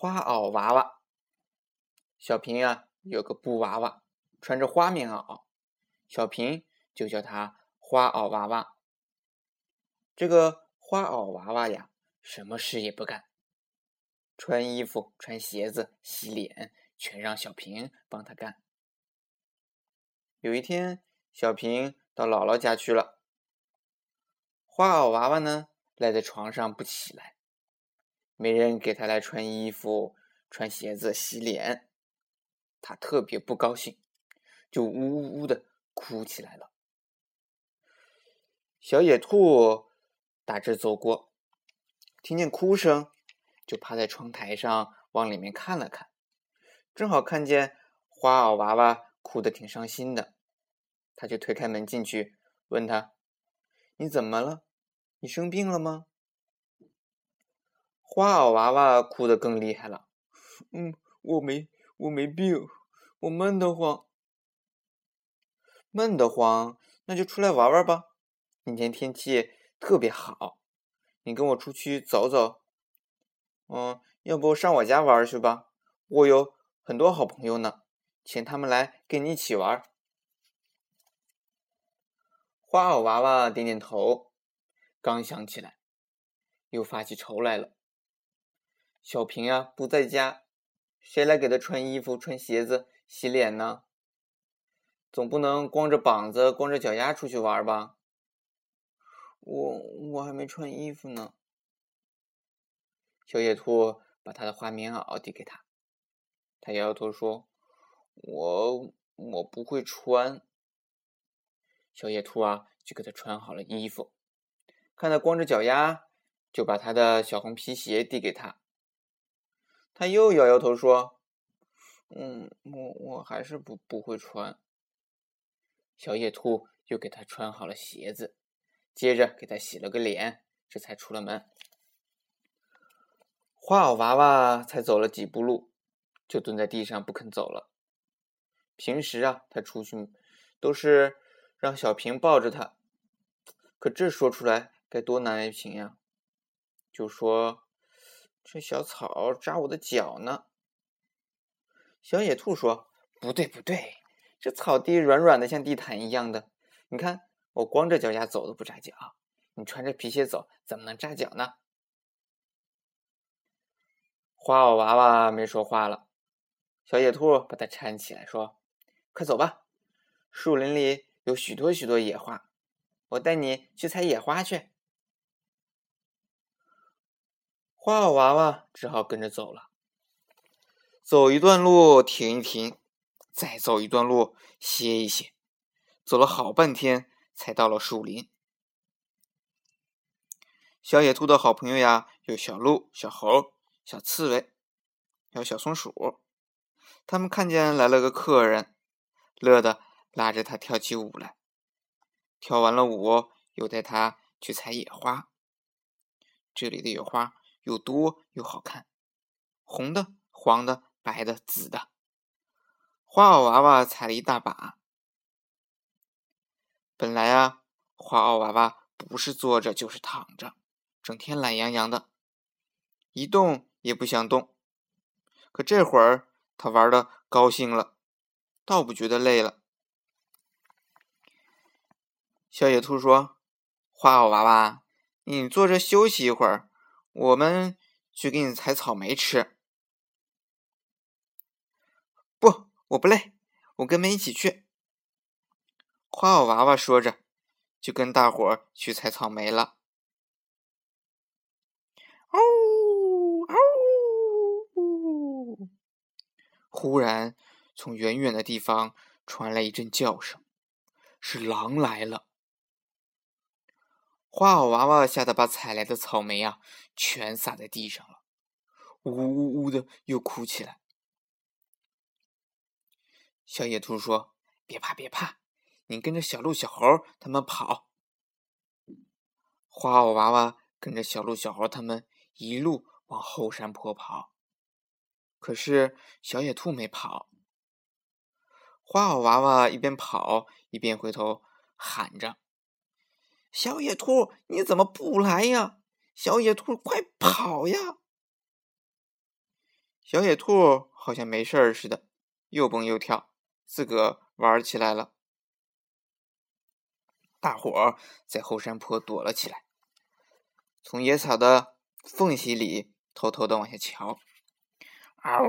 花袄娃娃。小平呀有个布娃娃，穿着花棉袄，小平就叫它花袄娃娃。这个花袄娃娃呀，什么事也不干，穿衣服、穿鞋子、洗脸，全让小平帮他干。有一天，小平到姥姥家去了，花袄娃娃呢赖在床上不起来。没人给他来穿衣服、穿鞋子、洗脸，他特别不高兴，就呜呜呜的哭起来了。小野兔打着走过，听见哭声，就趴在窗台上往里面看了看，正好看见花袄娃娃哭得挺伤心的，他就推开门进去，问他：“你怎么了？你生病了吗？”花袄娃娃哭得更厉害了。嗯，我没，我没病，我闷得慌。闷得慌，那就出来玩玩吧。今天天气特别好，你跟我出去走走。嗯，要不上我家玩去吧？我有很多好朋友呢，请他们来跟你一起玩。花袄娃娃点点头，刚想起来，又发起愁来了。小平呀不在家，谁来给他穿衣服、穿鞋子、洗脸呢？总不能光着膀子、光着脚丫出去玩吧？我我还没穿衣服呢。小野兔把他的花棉袄递给他，他摇摇头说：“我我不会穿。”小野兔啊就给他穿好了衣服，看他光着脚丫，就把他的小红皮鞋递给他。他又摇摇头说：“嗯，我我还是不不会穿。”小野兔又给他穿好了鞋子，接着给他洗了个脸，这才出了门。花袄娃娃才走了几步路，就蹲在地上不肯走了。平时啊，他出去都是让小平抱着他，可这说出来该多难为情呀！就说。这小草扎我的脚呢。小野兔说：“不对，不对，这草地软软的，像地毯一样的。你看，我光着脚丫走都不扎脚，你穿着皮鞋走，怎么能扎脚呢？”花袄娃娃没说话了。小野兔把它搀起来说：“快走吧，树林里有许多许多野花，我带你去采野花去。”花娃娃只好跟着走了。走一段路，停一停，再走一段路，歇一歇。走了好半天，才到了树林。小野兔的好朋友呀，有小鹿、小猴、小刺猬，还有小松鼠。他们看见来了个客人，乐得拉着他跳起舞来。跳完了舞，又带他去采野花。这里的野花。又多又好看，红的、黄的、白的、紫的。花袄娃娃采了一大把。本来啊，花袄娃娃不是坐着就是躺着，整天懒洋洋的，一动也不想动。可这会儿他玩的高兴了，倒不觉得累了。小野兔说：“花袄娃娃，你坐着休息一会儿。”我们去给你采草莓吃。不，我不累，我跟们一起去。花袄娃娃说着，就跟大伙儿去采草莓了。哦哦！忽然，从远远的地方传来一阵叫声，是狼来了。花袄娃娃吓得把采来的草莓啊，全撒在地上了，呜呜呜的又哭起来。小野兔说：“别怕，别怕，你跟着小鹿、小猴他们跑。”花袄娃娃跟着小鹿、小猴他们一路往后山坡跑，可是小野兔没跑。花袄娃娃一边跑一边回头喊着。小野兔，你怎么不来呀？小野兔，快跑呀！小野兔好像没事儿似的，又蹦又跳，自个玩起来了。大伙儿在后山坡躲了起来，从野草的缝隙里偷偷的往下瞧。嗷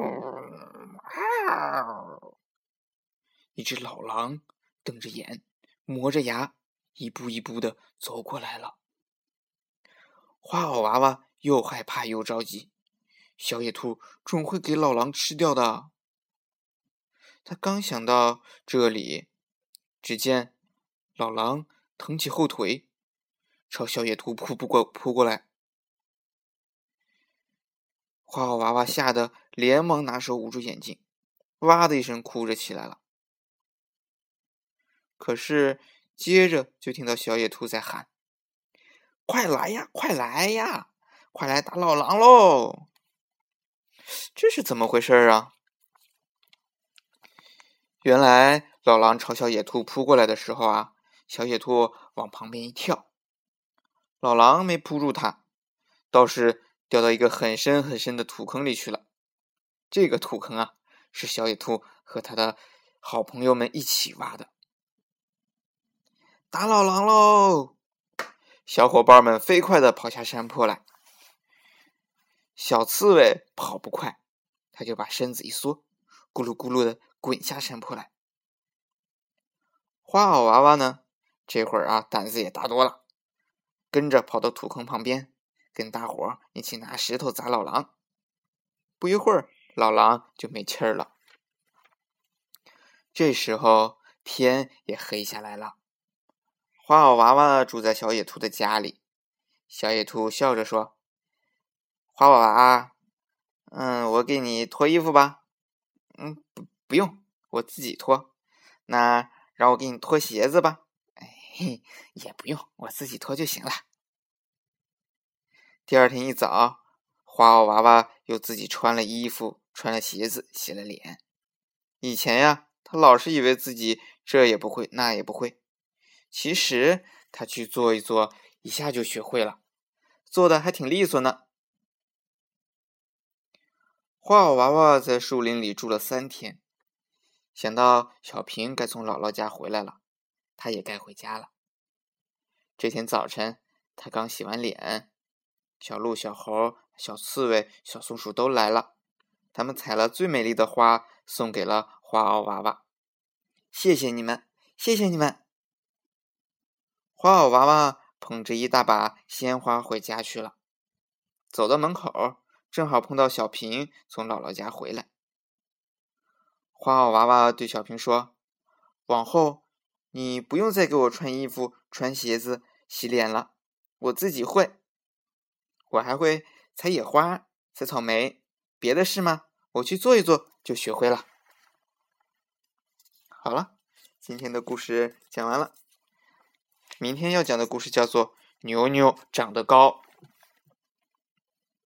嗷！一只老狼瞪着眼，磨着牙，一步一步的走过来了。花袄娃娃又害怕又着急，小野兔准会给老狼吃掉的。他刚想到这里，只见老狼腾起后腿，朝小野兔扑不过扑过来。花袄娃娃吓得连忙拿手捂住眼睛，哇的一声哭着起来了。可是接着就听到小野兔在喊：“快来呀，快来呀，快来打老狼喽！”这是怎么回事啊？原来老狼朝小野兔扑过来的时候啊，小野兔往旁边一跳，老狼没扑住它，倒是。掉到一个很深很深的土坑里去了。这个土坑啊，是小野兔和他的好朋友们一起挖的。打老狼喽！小伙伴们飞快的跑下山坡来。小刺猬跑不快，他就把身子一缩，咕噜咕噜的滚下山坡来。花袄娃娃呢，这会儿啊胆子也大多了，跟着跑到土坑旁边。跟大伙一起拿石头砸老狼，不一会儿，老狼就没气儿了。这时候天也黑下来了。花袄娃娃住在小野兔的家里，小野兔笑着说：“花娃娃，嗯，我给你脱衣服吧。嗯，不，不用，我自己脱。那让我给你脱鞋子吧。哎，也不用，我自己脱就行了。”第二天一早，花袄娃娃又自己穿了衣服、穿了鞋子、洗了脸。以前呀，他老是以为自己这也不会，那也不会。其实他去做一做，一下就学会了，做的还挺利索呢。花袄娃娃在树林里住了三天，想到小平该从姥姥家回来了，他也该回家了。这天早晨，他刚洗完脸。小鹿、小猴、小刺猬、小松鼠都来了，他们采了最美丽的花，送给了花袄娃娃。谢谢你们，谢谢你们！花袄娃娃捧着一大把鲜花回家去了。走到门口，正好碰到小平从姥姥家回来。花袄娃娃对小平说：“往后你不用再给我穿衣服、穿鞋子、洗脸了，我自己会。”我还会采野花、采草莓，别的事吗？我去做一做就学会了。好了，今天的故事讲完了。明天要讲的故事叫做《牛牛长得高》。